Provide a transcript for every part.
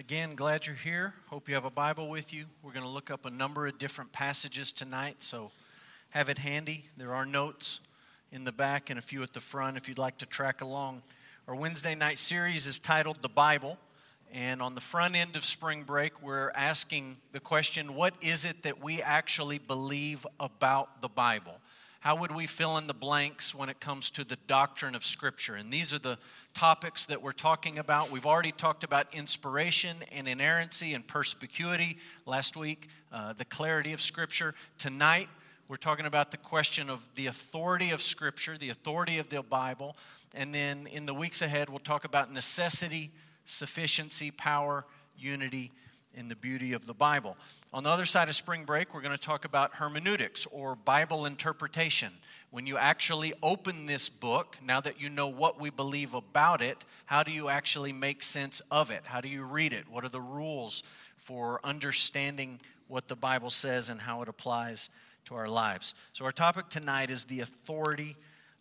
Again, glad you're here. Hope you have a Bible with you. We're going to look up a number of different passages tonight, so have it handy. There are notes in the back and a few at the front if you'd like to track along. Our Wednesday night series is titled The Bible, and on the front end of spring break, we're asking the question what is it that we actually believe about the Bible? How would we fill in the blanks when it comes to the doctrine of Scripture? And these are the topics that we're talking about. We've already talked about inspiration and inerrancy and perspicuity last week, uh, the clarity of Scripture. Tonight, we're talking about the question of the authority of Scripture, the authority of the Bible. And then in the weeks ahead, we'll talk about necessity, sufficiency, power, unity, in the beauty of the Bible. On the other side of spring break, we're going to talk about hermeneutics or Bible interpretation. When you actually open this book, now that you know what we believe about it, how do you actually make sense of it? How do you read it? What are the rules for understanding what the Bible says and how it applies to our lives? So, our topic tonight is the authority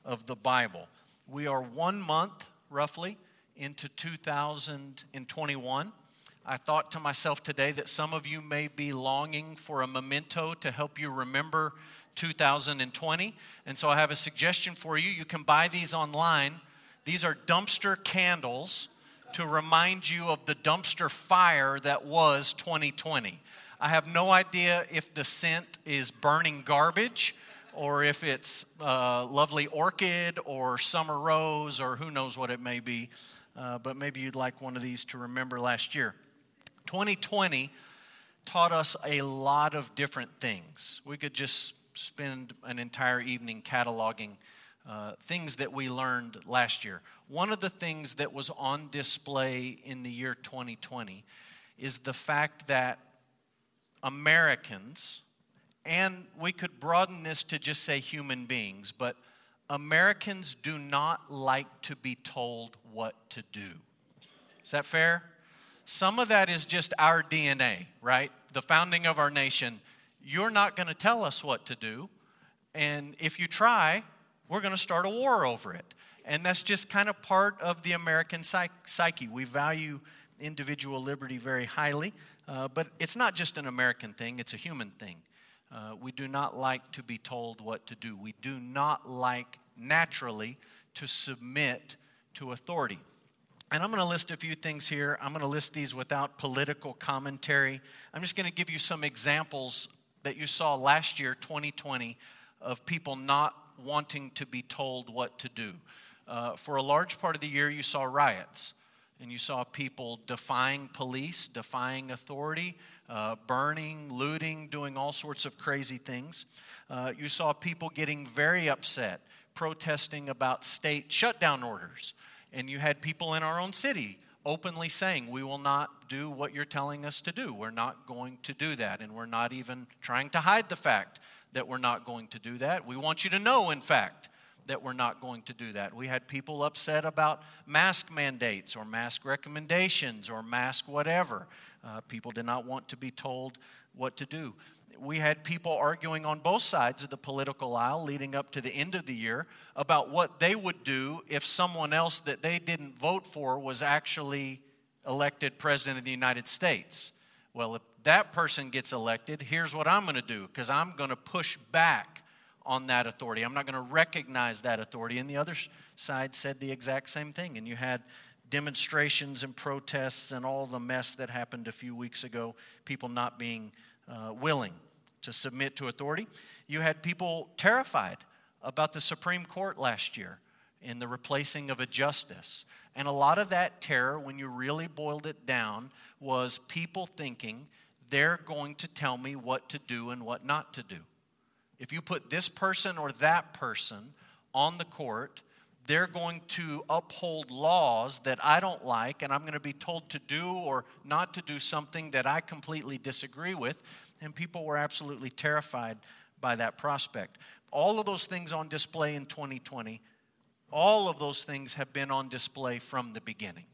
of the Bible. We are one month, roughly, into 2021. I thought to myself today that some of you may be longing for a memento to help you remember 2020. And so I have a suggestion for you. You can buy these online. These are dumpster candles to remind you of the dumpster fire that was 2020. I have no idea if the scent is burning garbage or if it's uh, lovely orchid or summer rose or who knows what it may be. Uh, but maybe you'd like one of these to remember last year. 2020 taught us a lot of different things. We could just spend an entire evening cataloging uh, things that we learned last year. One of the things that was on display in the year 2020 is the fact that Americans, and we could broaden this to just say human beings, but Americans do not like to be told what to do. Is that fair? Some of that is just our DNA, right? The founding of our nation. You're not going to tell us what to do. And if you try, we're going to start a war over it. And that's just kind of part of the American psyche. We value individual liberty very highly, uh, but it's not just an American thing, it's a human thing. Uh, we do not like to be told what to do. We do not like naturally to submit to authority. And I'm going to list a few things here. I'm going to list these without political commentary. I'm just going to give you some examples that you saw last year, 2020, of people not wanting to be told what to do. Uh, for a large part of the year, you saw riots and you saw people defying police, defying authority, uh, burning, looting, doing all sorts of crazy things. Uh, you saw people getting very upset, protesting about state shutdown orders. And you had people in our own city openly saying, We will not do what you're telling us to do. We're not going to do that. And we're not even trying to hide the fact that we're not going to do that. We want you to know, in fact, that we're not going to do that. We had people upset about mask mandates or mask recommendations or mask whatever. Uh, people did not want to be told what to do we had people arguing on both sides of the political aisle leading up to the end of the year about what they would do if someone else that they didn't vote for was actually elected president of the United States. Well, if that person gets elected, here's what I'm going to do because I'm going to push back on that authority. I'm not going to recognize that authority. And the other side said the exact same thing. And you had demonstrations and protests and all the mess that happened a few weeks ago, people not being uh, willing to submit to authority. You had people terrified about the Supreme Court last year in the replacing of a justice. And a lot of that terror, when you really boiled it down, was people thinking they're going to tell me what to do and what not to do. If you put this person or that person on the court, they're going to uphold laws that I don't like, and I'm going to be told to do or not to do something that I completely disagree with and people were absolutely terrified by that prospect. All of those things on display in 2020, all of those things have been on display from the beginning.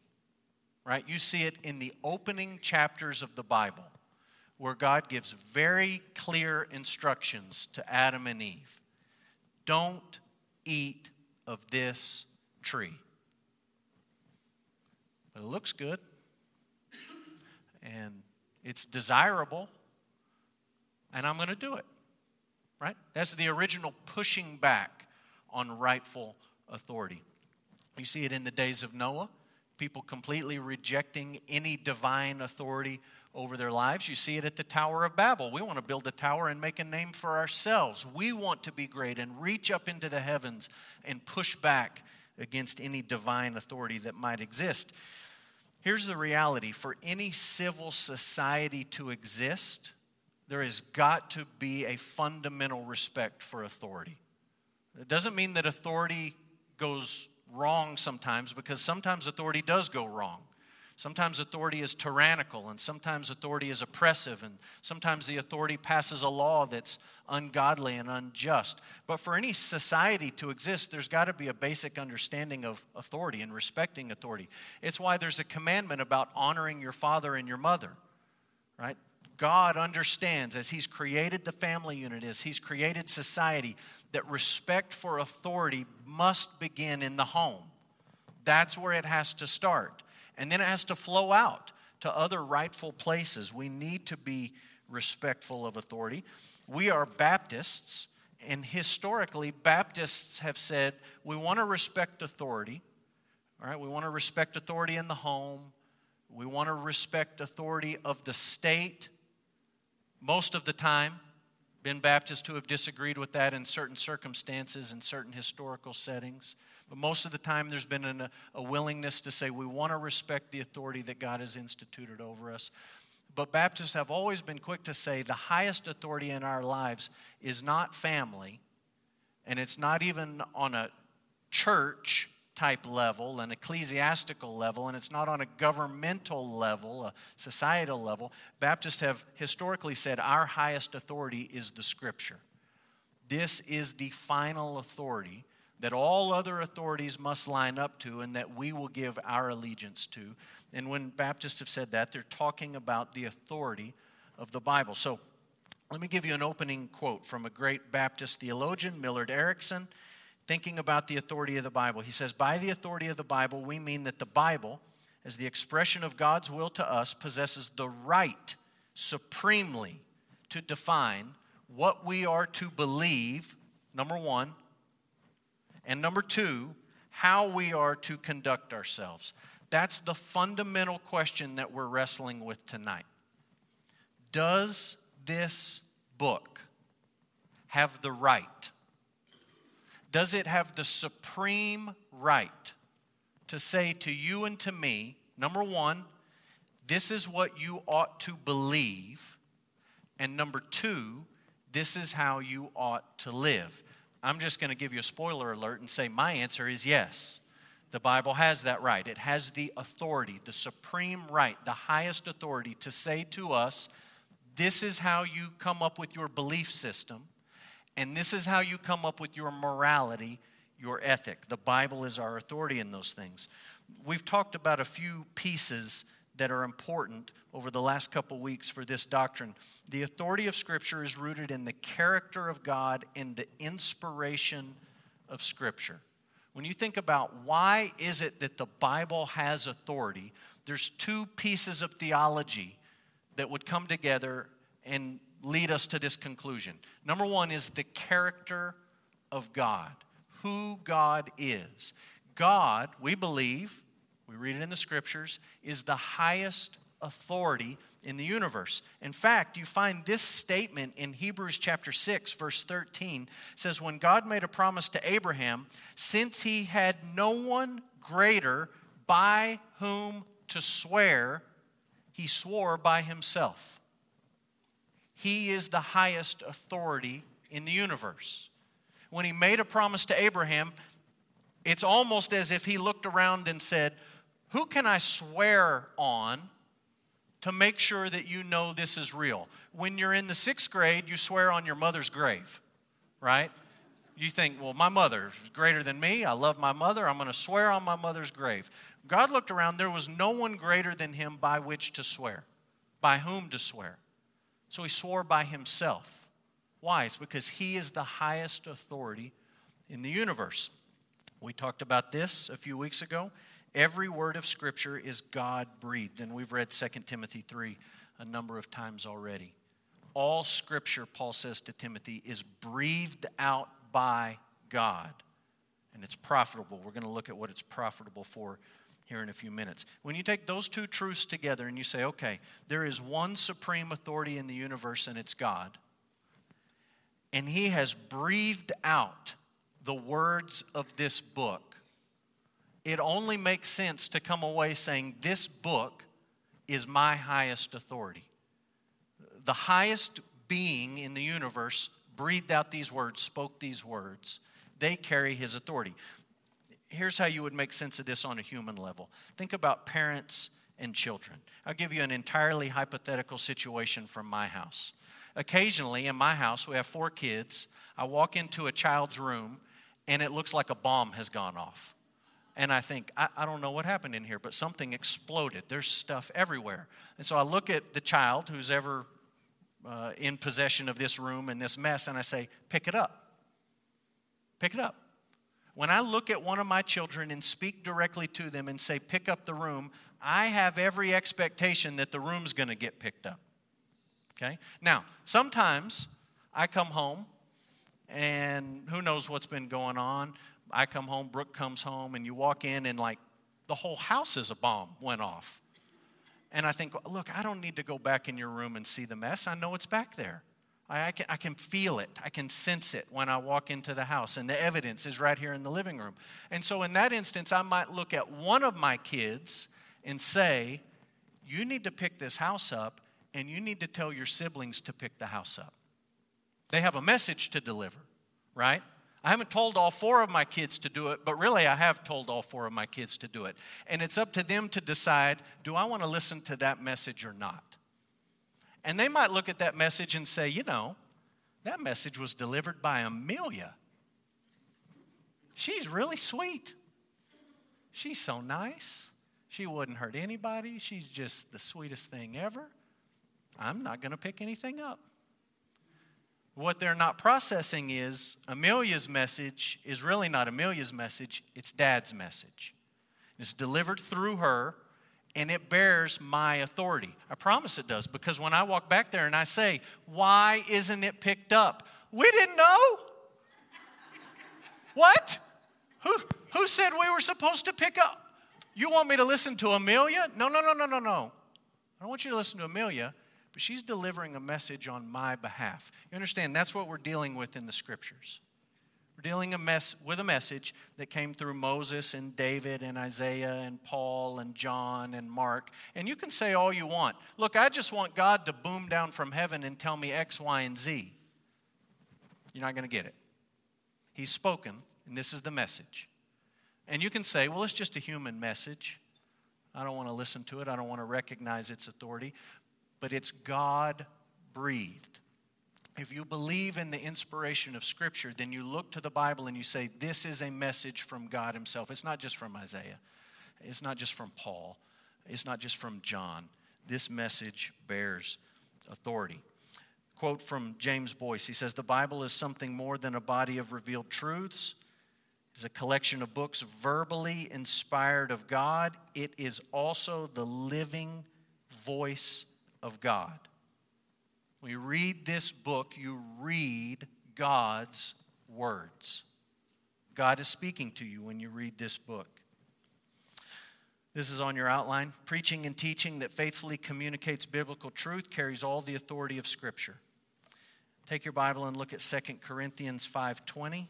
Right? You see it in the opening chapters of the Bible where God gives very clear instructions to Adam and Eve. Don't eat of this tree. It looks good. And it's desirable, and I'm going to do it. Right? That's the original pushing back on rightful authority. You see it in the days of Noah, people completely rejecting any divine authority over their lives. You see it at the Tower of Babel. We want to build a tower and make a name for ourselves. We want to be great and reach up into the heavens and push back against any divine authority that might exist. Here's the reality for any civil society to exist, there has got to be a fundamental respect for authority. It doesn't mean that authority goes wrong sometimes, because sometimes authority does go wrong. Sometimes authority is tyrannical, and sometimes authority is oppressive, and sometimes the authority passes a law that's ungodly and unjust. But for any society to exist, there's got to be a basic understanding of authority and respecting authority. It's why there's a commandment about honoring your father and your mother, right? God understands as He's created the family unit, as He's created society, that respect for authority must begin in the home. That's where it has to start. And then it has to flow out to other rightful places. We need to be respectful of authority. We are Baptists, and historically, Baptists have said we want to respect authority. All right, we want to respect authority in the home. We want to respect authority of the state. Most of the time, been Baptists who have disagreed with that in certain circumstances and certain historical settings. But most of the time, there's been an, a willingness to say we want to respect the authority that God has instituted over us. But Baptists have always been quick to say the highest authority in our lives is not family, and it's not even on a church type level, an ecclesiastical level, and it's not on a governmental level, a societal level. Baptists have historically said our highest authority is the scripture. This is the final authority that all other authorities must line up to and that we will give our allegiance to. And when Baptists have said that, they're talking about the authority of the Bible. So let me give you an opening quote from a great Baptist theologian, Millard Erickson, thinking about the authority of the Bible. He says, By the authority of the Bible, we mean that the Bible, as the expression of God's will to us, possesses the right supremely to define what we are to believe, number one, and number two, how we are to conduct ourselves. That's the fundamental question that we're wrestling with tonight. Does this book have the right? Does it have the supreme right to say to you and to me, number one, this is what you ought to believe, and number two, this is how you ought to live? I'm just going to give you a spoiler alert and say my answer is yes. The Bible has that right. It has the authority, the supreme right, the highest authority to say to us, this is how you come up with your belief system, and this is how you come up with your morality, your ethic. The Bible is our authority in those things. We've talked about a few pieces that are important over the last couple weeks for this doctrine. The authority of Scripture is rooted in the character of God and the inspiration of Scripture. When you think about why is it that the Bible has authority, there's two pieces of theology that would come together and lead us to this conclusion. Number one is the character of God, who God is. God, we believe, we read it in the scriptures, is the highest authority in the universe. In fact, you find this statement in Hebrews chapter 6 verse 13 says when God made a promise to Abraham, since he had no one greater by whom to swear, he swore by himself. He is the highest authority in the universe. When he made a promise to Abraham, it's almost as if he looked around and said, Who can I swear on to make sure that you know this is real? When you're in the sixth grade, you swear on your mother's grave, right? You think, well, my mother is greater than me. I love my mother. I'm going to swear on my mother's grave. God looked around, there was no one greater than him by which to swear, by whom to swear. So he swore by himself. Why? It's because he is the highest authority in the universe. We talked about this a few weeks ago. Every word of Scripture is God breathed. And we've read 2 Timothy 3 a number of times already. All Scripture, Paul says to Timothy, is breathed out by God. And it's profitable. We're going to look at what it's profitable for here in a few minutes. When you take those two truths together and you say, okay, there is one supreme authority in the universe and it's God, and He has breathed out the words of this book, it only makes sense to come away saying, This book is my highest authority. The highest being in the universe breathed out these words, spoke these words. They carry his authority here's how you would make sense of this on a human level. Think about parents and children. I'll give you an entirely hypothetical situation from my house. Occasionally, in my house, we have four kids. I walk into a child's room and it looks like a bomb has gone off. And I think, I, I, don't know what happened in here, but something exploded. There's stuff everywhere. And so I look at the child who's ever uh, in possession of this room and this mess, and I say, pick it up. Pick it up. When I look at one of my children and speak directly to them and say, pick up the room, I have every expectation that the room's going to get picked up. Okay? Now, sometimes I come home and who knows what's been going on. I come home, Brooke comes home, and you walk in and like the whole house is a bomb went off. And I think, look, I don't need to go back in your room and see the mess. I know it's back there. I, can, I can feel it. I can sense it when I walk into the house, and the evidence is right here in the living room. And so, in that instance, I might look at one of my kids and say, You need to pick this house up, and you need to tell your siblings to pick the house up. They have a message to deliver, right? I haven't told all four of my kids to do it, but really I have told all four of my kids to do it. And it's up to them to decide do I want to listen to that message or not? And they might look at that message and say, you know, that message was delivered by Amelia. She's really sweet. She's so nice. She wouldn't hurt anybody. She's just the sweetest thing ever. I'm not going to pick anything up. What they're not processing is Amelia's message is really not Amelia's message, it's dad's message. It's delivered through her and it bears my authority. I promise it does because when I walk back there and I say, Why isn't it picked up? We didn't know. what? Who, who said we were supposed to pick up? You want me to listen to Amelia? No, no, no, no, no, no. I don't want you to listen to Amelia, but she's delivering a message on my behalf. You understand? That's what we're dealing with in the scriptures. We're dealing a mess, with a message that came through Moses and David and Isaiah and Paul and John and Mark. And you can say all you want. Look, I just want God to boom down from heaven and tell me X, Y, and Z. You're not going to get it. He's spoken, and this is the message. And you can say, well, it's just a human message. I don't want to listen to it. I don't want to recognize its authority. But it's God breathed if you believe in the inspiration of Scripture, then you look to the Bible and you say, This is a message from God Himself. It's not just from Isaiah, it's not just from Paul, it's not just from John. This message bears authority. Quote from James Boice He says, The Bible is something more than a body of revealed truths. It's a collection of books verbally inspired of God. It is also the living voice of God. When you read this book, you read God's words. God is speaking to you when you read this book. This is on your outline. Preaching and teaching that faithfully communicates biblical truth carries all the authority of Scripture. Take your Bible and look at 2 Corinthians 5:20.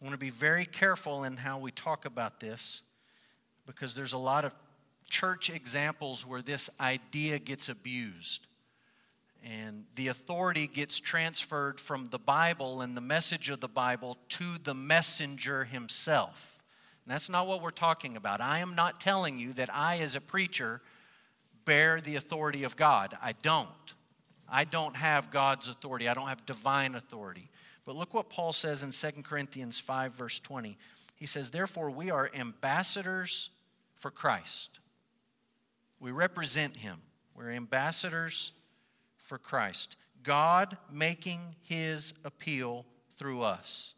I want to be very careful in how we talk about this because there's a lot of church examples where this idea gets abused and the authority gets transferred from the Bible and the message of the Bible to the messenger himself. And that's not what we're talking about. I am not telling you that I, as a preacher, bear the authority of God. I don't. I don't have God's authority, I don't have divine authority. But look what Paul says in 2 Corinthians 5, verse 20. He says, Therefore, we are ambassadors for Christ we represent him. We're ambassadors for Christ. God making his appeal through us.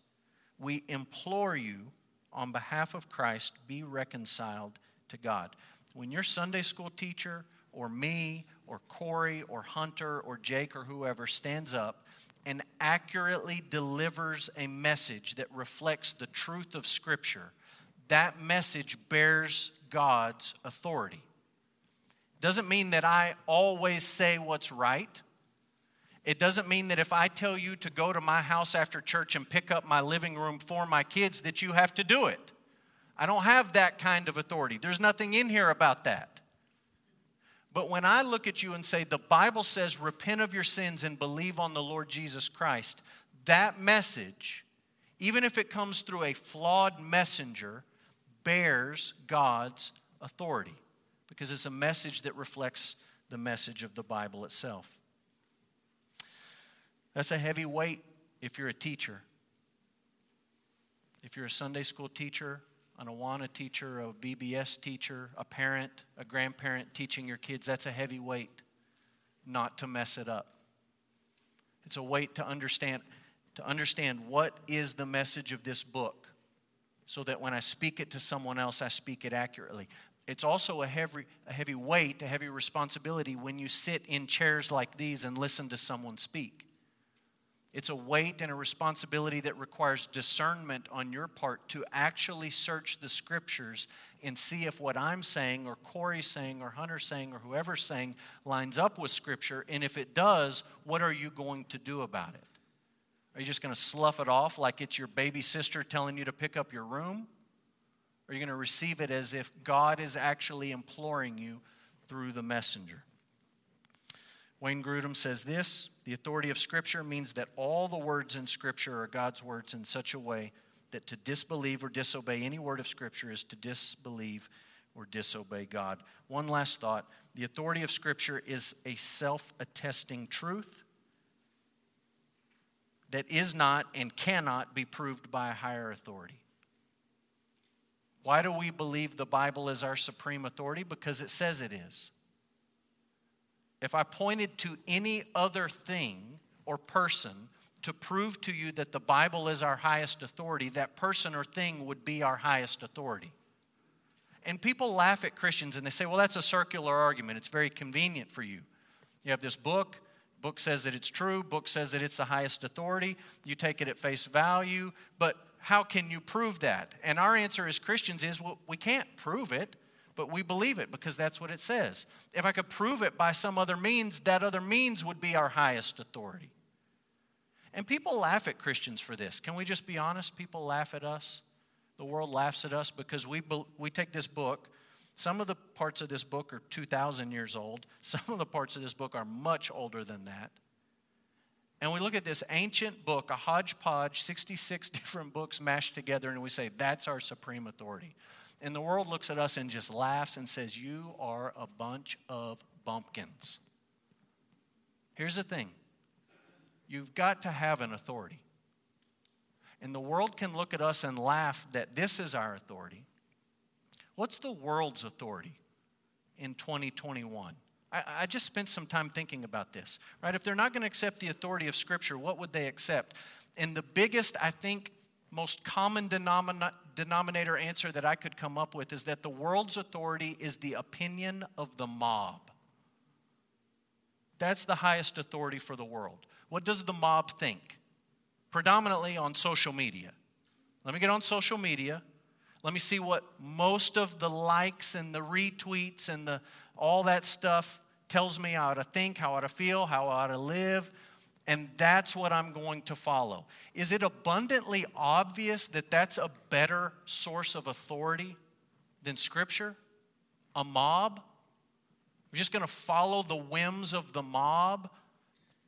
we implore you on behalf of Christ, be reconciled to God. When your Sunday school teacher or me or Corey or Hunter or Jake or whoever stands up and accurately delivers a message that reflects the truth of Scripture, that message bears God's authority. Doesn't mean that I always say what's right. It doesn't mean that if I tell you to go to my house after church and pick up my living room for my kids, that you have to do it. I don't have that kind of authority. There's nothing in here about that. But when I look at you and say, the Bible says, repent of your sins and believe on the Lord Jesus Christ, that message, even if it comes through a flawed messenger, bears God's authority because it's a message that reflects the message of the Bible itself. That's a heavy weight if you're a teacher. If you're a Sunday school teacher, an Awana teacher, a VBS teacher, a parent, a grandparent teaching your kids, that's a heavy weight not to mess it up. It's a weight to understand to understand what is the message of this book so that when I speak it to someone else I speak it accurately. It's also a heavy a heavy weight, a heavy responsibility when you sit in chairs like these and listen to someone speak. It's a weight and a responsibility that requires discernment on your part to actually search the scriptures and see if what I'm saying, or Corey's saying, or Hunter's saying, or whoever's saying lines up with scripture. And if it does, what are you going to do about it? Are you just going to slough it off like it's your baby sister telling you to pick up your room? Are you going to receive it as if God is actually imploring you through the messenger? Wayne Grudem says this the authority of Scripture means that all the words in Scripture are God's words in such a way that to disbelieve or disobey any word of Scripture is to disbelieve or disobey God. One last thought the authority of Scripture is a self attesting truth that is not and cannot be proved by a higher authority. Why do we believe the Bible is our supreme authority? Because it says it is if I pointed to any other thing or person to prove to you that the Bible is our highest authority, that person or thing would be our highest authority. And people laugh at Christians and they say, well, that's a circular argument. It's very convenient for you. You have this book, book says that it's true, book says that it's the highest authority. You take it at face value, but how can you prove that? And our answer as Christians is, well, we can't prove it but we believe it because that's what it says. If I could prove it by some other means, that other means would be our highest authority. And people laugh at Christians for this. Can we just be honest? People laugh at us. The world laughs at us because we, we take this book. Some of the parts of this book are 2,000 years old, some of the parts of this book are much older than that. And we look at this ancient book, a hodgepodge, 66 different books mashed together, and we say, that's our supreme authority. And the world looks at us and just laughs and says, You are a bunch of bumpkins. Here's the thing you've got to have an authority. And the world can look at us and laugh that this is our authority. What's the world's authority in 2021? I, I just spent some time thinking about this, right? If they're not going to accept the authority of Scripture, what would they accept? And the biggest, I think, most common denominator answer that I could come up with is that the world's authority is the opinion of the mob. That's the highest authority for the world. What does the mob think? Predominantly on social media. Let me get on social media. Let me see what most of the likes and the retweets and the all that stuff tells me how to think, how to feel, how I ought to live, and that's what I'm going to follow. Is it abundantly obvious that that's a better source of authority than Scripture? A mob? We're just going to follow the whims of the mob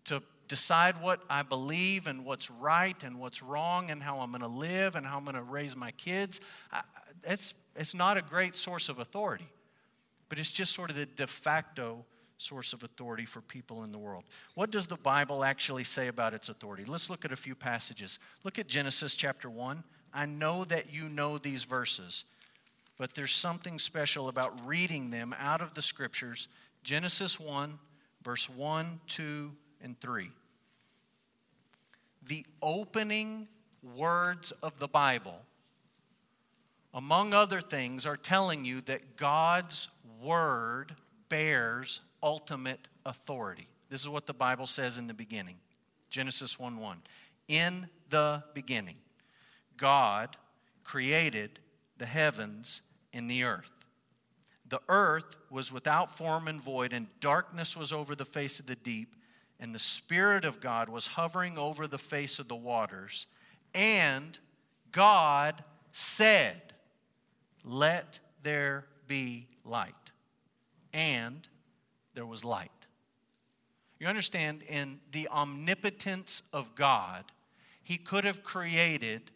to decide what I believe and what's right and what's wrong and how I'm going to live and how I'm going to raise my kids. I, it's, it's not a great source of authority, but it's just sort of the de facto source of authority for people in the world. What does the Bible actually say about its authority? Let's look at a few passages. Look at Genesis chapter 1. I know that you know these verses, but there's something special about reading them out of the scriptures. Genesis 1, verse 1, 2, and 3. The opening words of the Bible, among other things, are telling you that God's word bears ultimate authority. This is what the Bible says in the beginning Genesis 1 1. In the beginning, God created the heavens and the earth. The earth was without form and void, and darkness was over the face of the deep, and the Spirit of God was hovering over the face of the waters. And God said, Let there be light. And there was light. You understand, in the omnipotence of God, He could have created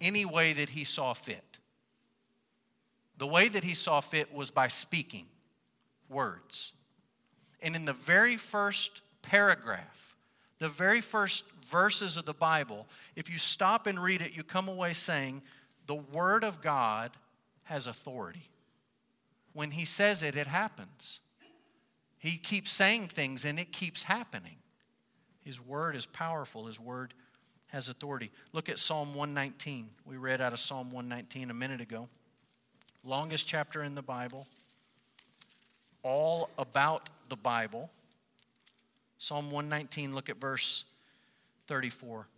any way that He saw fit. The way that he saw fit was by speaking words. And in the very first paragraph, the very first verses of the Bible, if you stop and read it, you come away saying, the Word of God has authority. When He says it, it happens. He keeps saying things and it keeps happening. His Word is powerful, His Word has authority. Look at Psalm 119. We read out of Psalm 119 a minute ago longest chapter in the Bible, all about the Bible. Psalm 119, look at verse 34.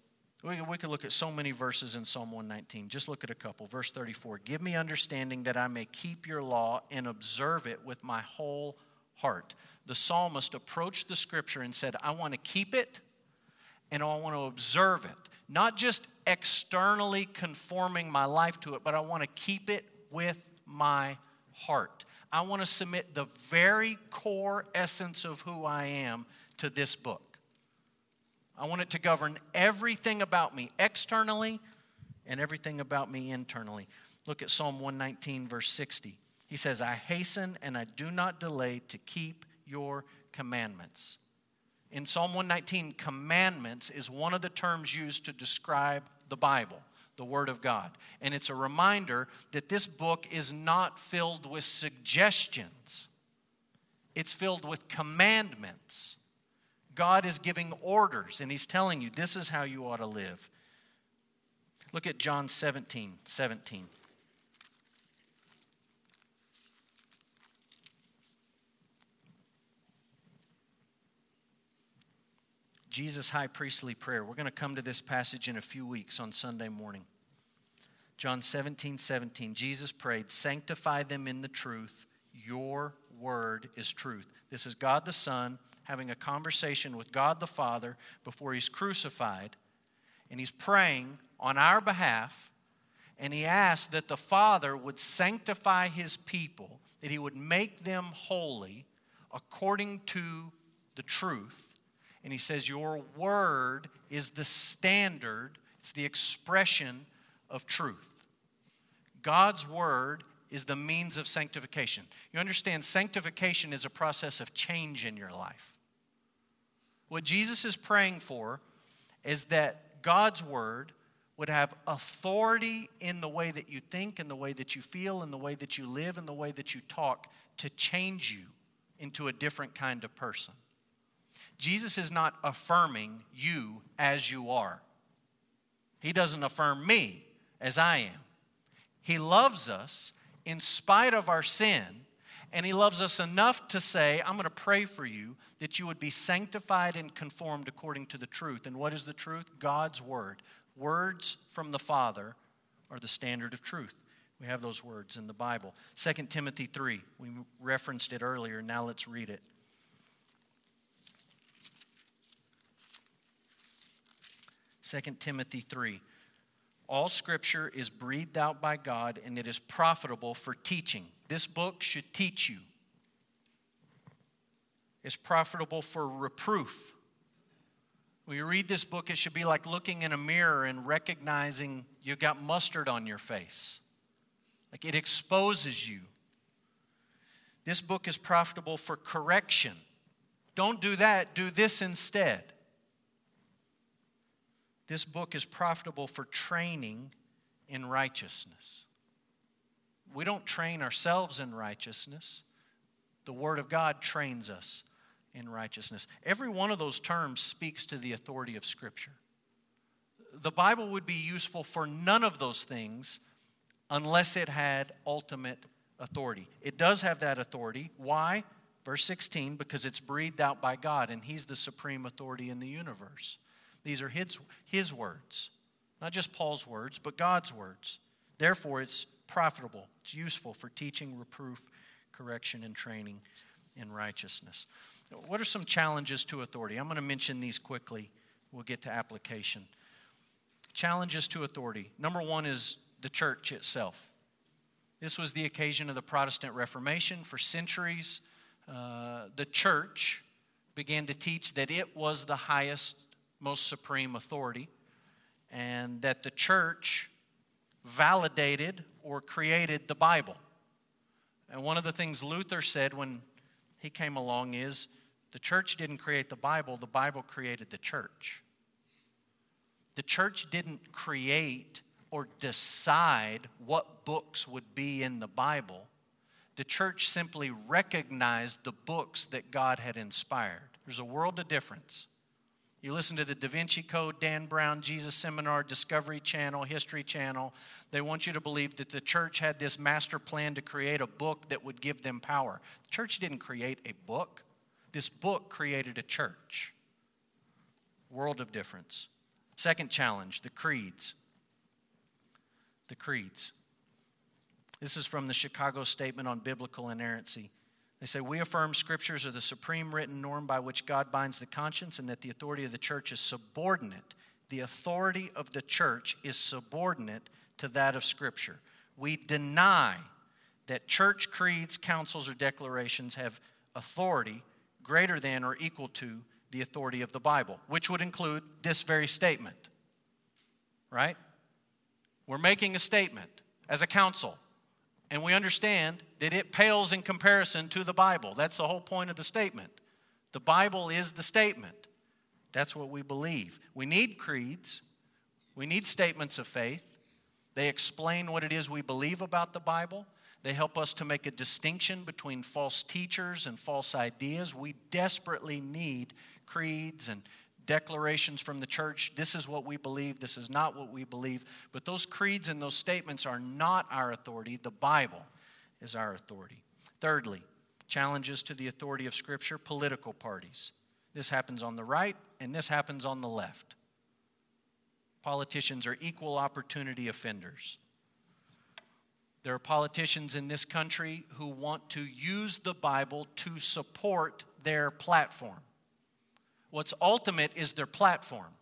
We, could look at so many verses in Psalm 119. Just look at a couple. Verse 34 Give me understanding that I may keep your law and observe it with my whole heart. The psalmist approached the scripture and said, I want to keep it and I want to observe it. Not just externally conforming my life to it, but I want to keep it with my heart. I want to submit the very core essence of who I am to this book. I want it to govern everything about me externally and everything about me internally. Look at Psalm 119, verse 60. He says, I hasten and I do not delay to keep your commandments. In Psalm 119, commandments is one of the terms used to describe the Bible the Word of God. And it's a reminder that this book is not filled with suggestions, it's filled with commandments. God is giving orders, and He's telling you this is how you ought to live. Look at John 17 17. Jesus' high priestly prayer. We're going to come to this passage in a few weeks on Sunday morning. John 17, 17. Jesus prayed, Sanctify them in the truth. Your word is truth. This is God the Son having a conversation with God the Father before he's crucified. And he's praying on our behalf. And he asked that the Father would sanctify his people, that he would make them holy according to the truth and he says, Your word is the standard, it's the expression of truth. God's word is the means of sanctification. You understand, sanctification is a process of change in your life. What Jesus is praying for is that God's word would have authority in the way that you think, in the way that you feel, in the way that you live, in the way that you talk to change you into a different kind of person. Jesus is not affirming you as you are. He doesn't affirm me as I am. He loves us in spite of our sin, and He loves us enough to say, I'm going to pray for you that you would be sanctified and conformed according to the truth. And what is the truth? God's Word. Words from the Father are the standard of truth. We have those words in the Bible. 2 Timothy 3, we referenced it earlier. Now let's read it. 2 Timothy 3. All scripture is breathed out by God and it is profitable for teaching. This book should teach you. It's profitable for reproof. When you read this book, it should be like looking in a mirror and recognizing you got mustard on your face. Like it exposes you. This book is profitable for correction. Don't do that, do this instead. This book is profitable for training in righteousness. We don't train ourselves in righteousness, the Word of God trains us in righteousness. Every one of those terms speaks to the authority of Scripture. the Bible would be useful for none of those things unless it had ultimate authority. It does have that authority. Why? Verse 16, because it's breathed out by God and He's the supreme authority in the universe. These are His, his words, not just Paul's words, but God's words. Therefore, it's profitable, it's useful for teaching, reproof, correction, and training in righteousness. What are some challenges to authority? I'm going to mention these quickly. We'll get to application. Challenges to authority. Number one is the church itself. This was the occasion of the Protestant Reformation. For centuries, uh, the church began to teach that it was the highest, most supreme authority, and that the church validated or created the Bible. And one of the things Luther said when he came along is the church didn't create the Bible, the Bible created the church. The church didn't create or decide what books would be in the Bible. The church simply recognized the books that God had inspired. There's a world of difference. You listen to the Da Vinci Code, Dan Brown, Jesus Seminar, Discovery Channel, History Channel. They want you to believe that the church had this master plan to create a book that would give them power. The church didn't create a book, this book created a church. World of difference. Second challenge the creeds the creeds. This is from the Chicago Statement on Biblical Inerrancy. They say, We affirm scriptures are the supreme written norm by which God binds the conscience and that the authority of the church is subordinate. The authority of the church is subordinate to that of scripture. We deny that church creeds, councils, or declarations have authority greater than or equal to the authority of the Bible, which would include this very statement. Right? We're making a statement as a council, and we understand that it pales in comparison to the Bible. That's the whole point of the statement. The Bible is the statement. That's what we believe. We need creeds, we need statements of faith. They explain what it is we believe about the Bible. They help us to make a distinction between false teachers and false ideas. We desperately need creeds and declarations from the church. This is what we believe, this is not what we believe. But those creeds and those statements are not our authority. The Bible is our authority. Thirdly, challenges to the authority of Scripture, political parties. This happens on the right and this happens on the left. Politicians are equal opportunity offenders. There are politicians in this country who want to use the Bible to support their platform. What's ultimate is their platform.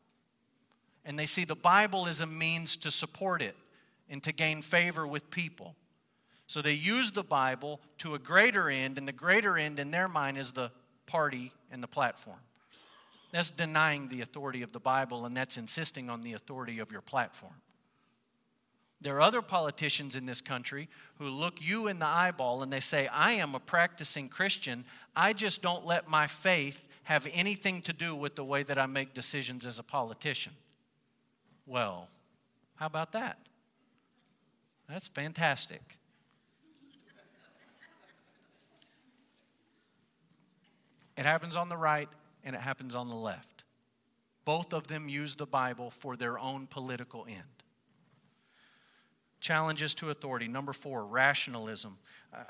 And they see the Bible as a means to support it and to gain favor with people. So they use the Bible to a greater end, and the greater end in their mind is the party and the platform. That's denying the authority of the Bible, and that's insisting on the authority of your platform. There are other politicians in this country who look you in the eyeball and they say, I am a practicing Christian. I just don't let my faith have anything to do with the way that I make decisions as a politician. Well, how about that? That's fantastic. It happens on the right and it happens on the left. Both of them use the Bible for their own political end. Challenges to authority. Number four, rationalism.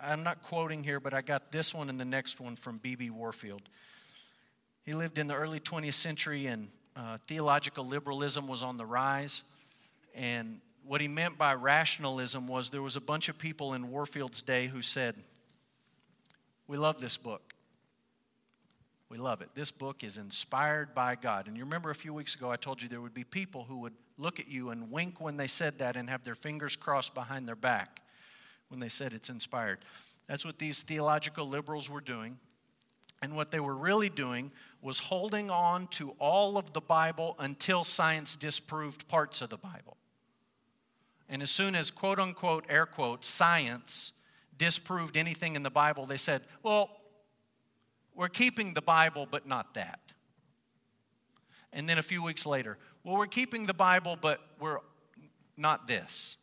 I'm not quoting here, but I got this one and the next one from B.B. Warfield. He lived in the early 20th century, and uh, theological liberalism was on the rise. And what he meant by rationalism was there was a bunch of people in Warfield's day who said, We love this book. We love it. This book is inspired by God. And you remember a few weeks ago, I told you there would be people who would look at you and wink when they said that and have their fingers crossed behind their back when they said it's inspired. That's what these theological liberals were doing. And what they were really doing was holding on to all of the Bible until science disproved parts of the Bible. And as soon as, quote unquote, air quote, science disproved anything in the Bible, they said, well, we're keeping the Bible, but not that. And then a few weeks later, well, we're keeping the Bible, but we're not this.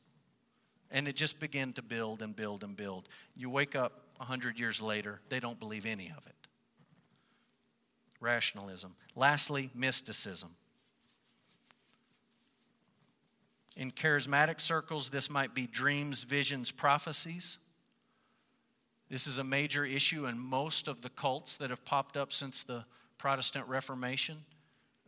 And it just began to build and build and build. You wake up 100 years later, they don't believe any of it rationalism. Lastly, mysticism. In charismatic circles, this might be dreams, visions, prophecies. This is a major issue in most of the cults that have popped up since the Protestant Reformation.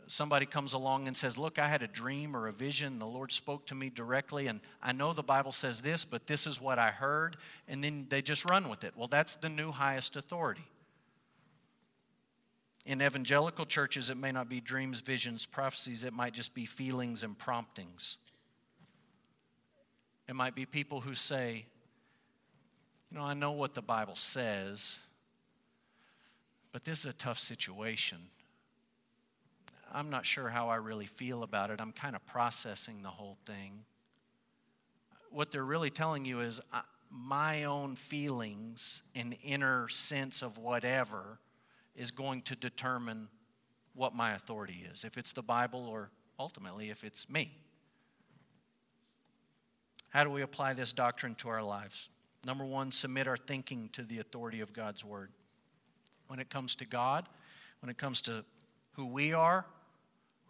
Somebody comes along and says, Look, I had a dream or a vision. The Lord spoke to me directly, and I know the Bible says this, but this is what I heard. And then they just run with it. Well, that's the new highest authority. In evangelical churches, it may not be dreams, visions, prophecies, it might just be feelings and promptings. It might be people who say, You know, I know what the Bible says, but this is a tough situation. I'm not sure how I really feel about it. I'm kind of processing the whole thing. What they're really telling you is my own feelings and inner sense of whatever is going to determine what my authority is, if it's the Bible or ultimately if it's me. How do we apply this doctrine to our lives? Number one, submit our thinking to the authority of God's Word. When it comes to God, when it comes to who we are,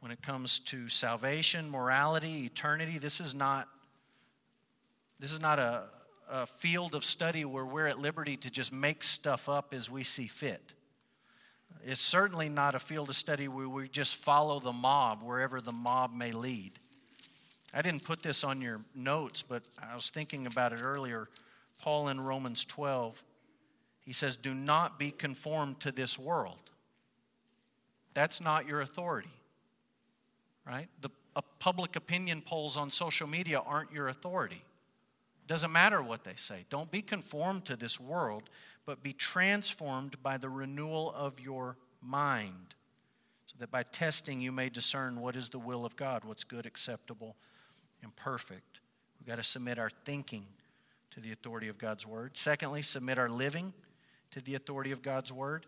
when it comes to salvation, morality, eternity, this is not, this is not a, a field of study where we're at liberty to just make stuff up as we see fit. It's certainly not a field of study where we just follow the mob wherever the mob may lead. I didn't put this on your notes, but I was thinking about it earlier. Paul in Romans 12, he says, Do not be conformed to this world. That's not your authority, right? The public opinion polls on social media aren't your authority. Doesn't matter what they say. Don't be conformed to this world, but be transformed by the renewal of your mind, so that by testing you may discern what is the will of God, what's good, acceptable, and perfect. We've got to submit our thinking to the authority of God's word. Secondly, submit our living to the authority of God's word.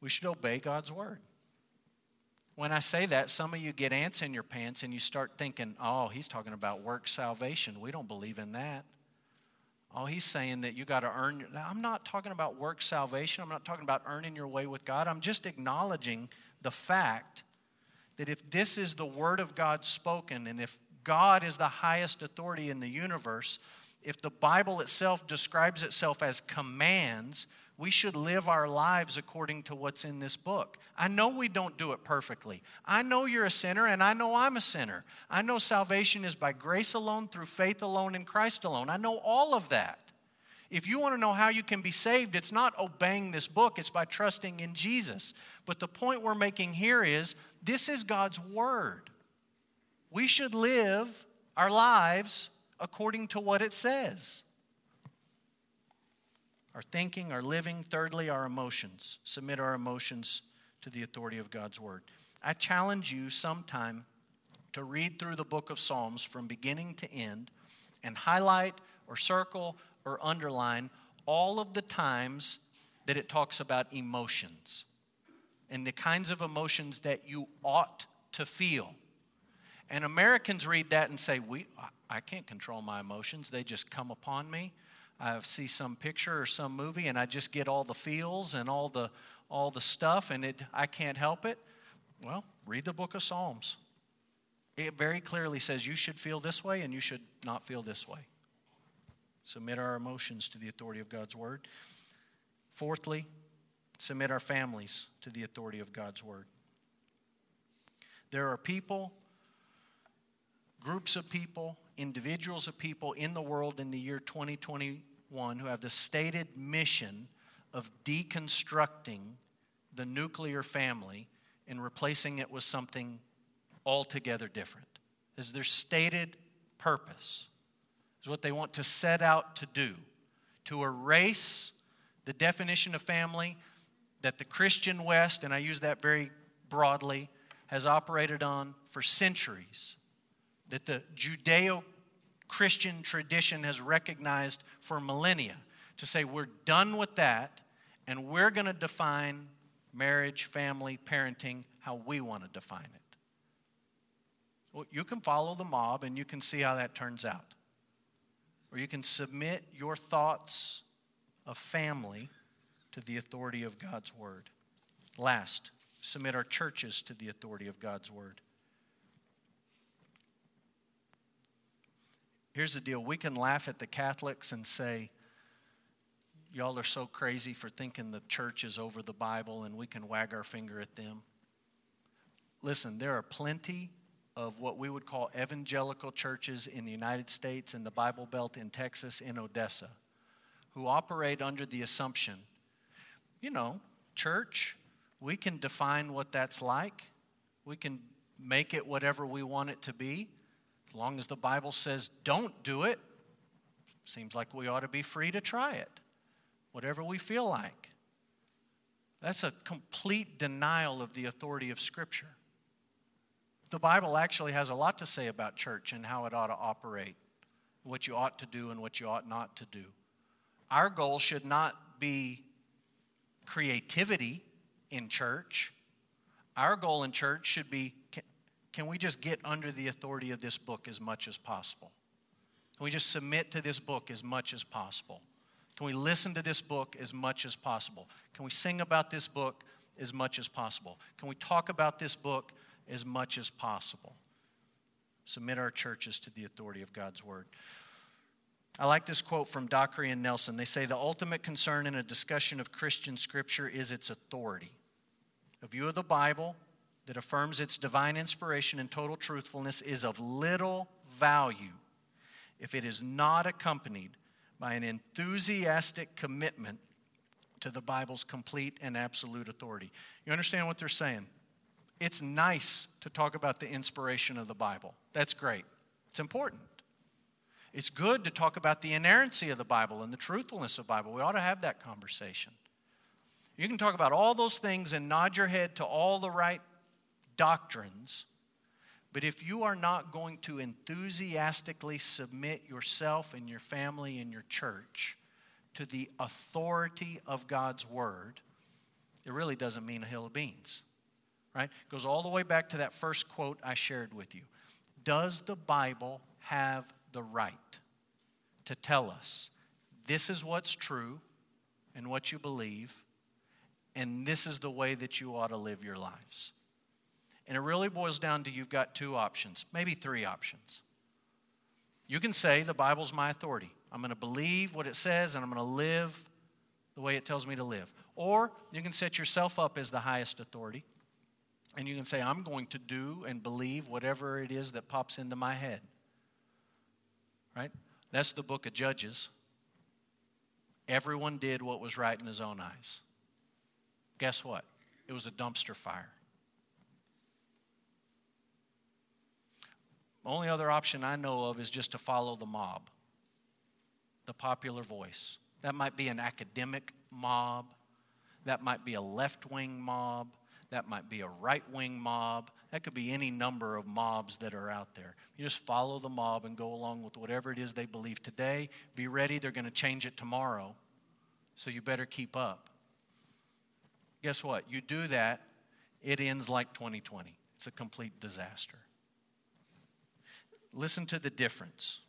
We should obey God's word. When I say that, some of you get ants in your pants and you start thinking, oh, he's talking about work salvation. We don't believe in that. Oh, he's saying that you got to earn. I'm not talking about work salvation. I'm not talking about earning your way with God. I'm just acknowledging the fact that if this is the Word of God spoken, and if God is the highest authority in the universe, if the Bible itself describes itself as commands, we should live our lives according to what's in this book. I know we don't do it perfectly. I know you're a sinner, and I know I'm a sinner. I know salvation is by grace alone, through faith alone, in Christ alone. I know all of that. If you want to know how you can be saved, it's not obeying this book, it's by trusting in Jesus. But the point we're making here is this is God's Word. We should live our lives according to what it says. Our thinking, our living, thirdly, our emotions. Submit our emotions to the authority of God's Word. I challenge you sometime to read through the book of Psalms from beginning to end and highlight or circle or underline all of the times that it talks about emotions and the kinds of emotions that you ought to feel. And Americans read that and say, we, I can't control my emotions. They just come upon me. I see some picture or some movie and I just get all the feels and all the, all the stuff and it, I can't help it. Well, read the book of Psalms. It very clearly says you should feel this way and you should not feel this way. Submit our emotions to the authority of God's word. Fourthly, submit our families to the authority of God's word. There are people, groups of people, individuals of people in the world in the year 2021 who have the stated mission of deconstructing the nuclear family and replacing it with something altogether different. Is their stated purpose is what they want to set out to do to erase the definition of family that the Christian West, and I use that very broadly, has operated on for centuries, that the Judeo Christian tradition has recognized for millennia, to say we're done with that and we're going to define marriage, family, parenting how we want to define it. Well, you can follow the mob and you can see how that turns out or you can submit your thoughts of family to the authority of God's word. Last, submit our churches to the authority of God's word. Here's the deal we can laugh at the Catholics and say, Y'all are so crazy for thinking the church is over the Bible, and we can wag our finger at them. Listen, there are plenty of what we would call evangelical churches in the United States, in the Bible Belt, in Texas, in Odessa, who operate under the assumption, you know, church, we can define what that's like. We can make it whatever we want it to be. Long as the Bible says don't do it, seems like we ought to be free to try it, whatever we feel like. That's a complete denial of the authority of Scripture. The Bible actually has a lot to say about church and how it ought to operate, what you ought to do and what you ought not to do. Our goal should not be creativity in church. Our goal in church should be can, we just get under the authority of this book as much as possible? Can we just submit to this book as much as possible? Can we listen to this book as much as possible? Can we sing about this book as much as possible? Can we talk about this book as much as possible? Submit our churches to the authority of God's word. I like this quote from Dockery and Nelson. They say the ultimate concern in a discussion of Christian scripture is its authority. A view of the Bible that affirms its divine inspiration and total truthfulness is of little value if it is not accompanied by an enthusiastic commitment to the Bible's complete and absolute authority. You understand what they're saying? It's nice to talk about the inspiration of the Bible. That's great. It's important. It's good to talk about the inerrancy of the Bible and the truthfulness of the Bible. We ought to have that conversation. You can talk about all those things and nod your head to all the right doctrines, but if you are not going to enthusiastically submit yourself and your family and your church to the authority of God's Word, it really doesn't mean a hill of beans. Right? It goes all the way back to that first quote I shared with you. Does the Bible have the right to tell us this is what's true and what you believe, and this is the way that you ought to live your lives. And it really boils down to you've got two options, maybe three options. You can say, The Bible's my authority. I'm going to believe what it says and I'm going to live the way it tells me to live. Or you can set yourself up as the highest authority and you can say, I'm going to do and believe whatever it is that pops into my head right? That's the book of Judges. Everyone did what was right in his own eyes. Guess what? It was a dumpster fire. Only other option I know of is just to follow the mob, the popular voice. That might be an academic mob, that might be a left wing mob, that might be a right wing mob, that could be any number of mobs that are out there. You just follow the mob and go along with whatever it is they believe today. Be ready, they're going to change it tomorrow. So you better keep up. Guess what? You do that, it ends like 2020. It's a complete disaster. Listen to the difference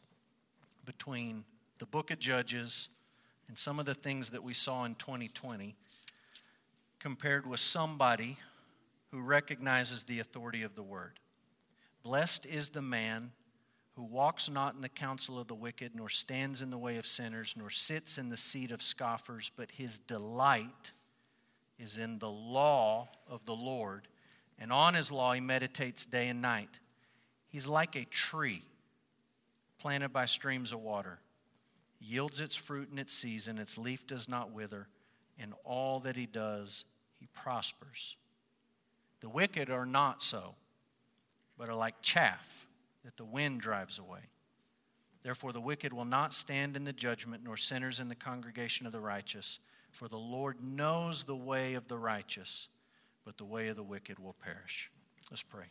between the book of Judges and some of the things that we saw in 2020 compared with somebody who recognizes the authority of the word. Blessed is the man who walks not in the counsel of the wicked, nor stands in the way of sinners, nor sits in the seat of scoffers, but his delight is in the law of the Lord, and on his law he meditates day and night. He's like a tree planted by streams of water, yields its fruit in its season, its leaf does not wither, and all that he does, he prospers. The wicked are not so, but are like chaff that the wind drives away. Therefore, the wicked will not stand in the judgment, nor sinners in the congregation of the righteous. For the Lord knows the way of the righteous, but the way of the wicked will perish. Let's pray.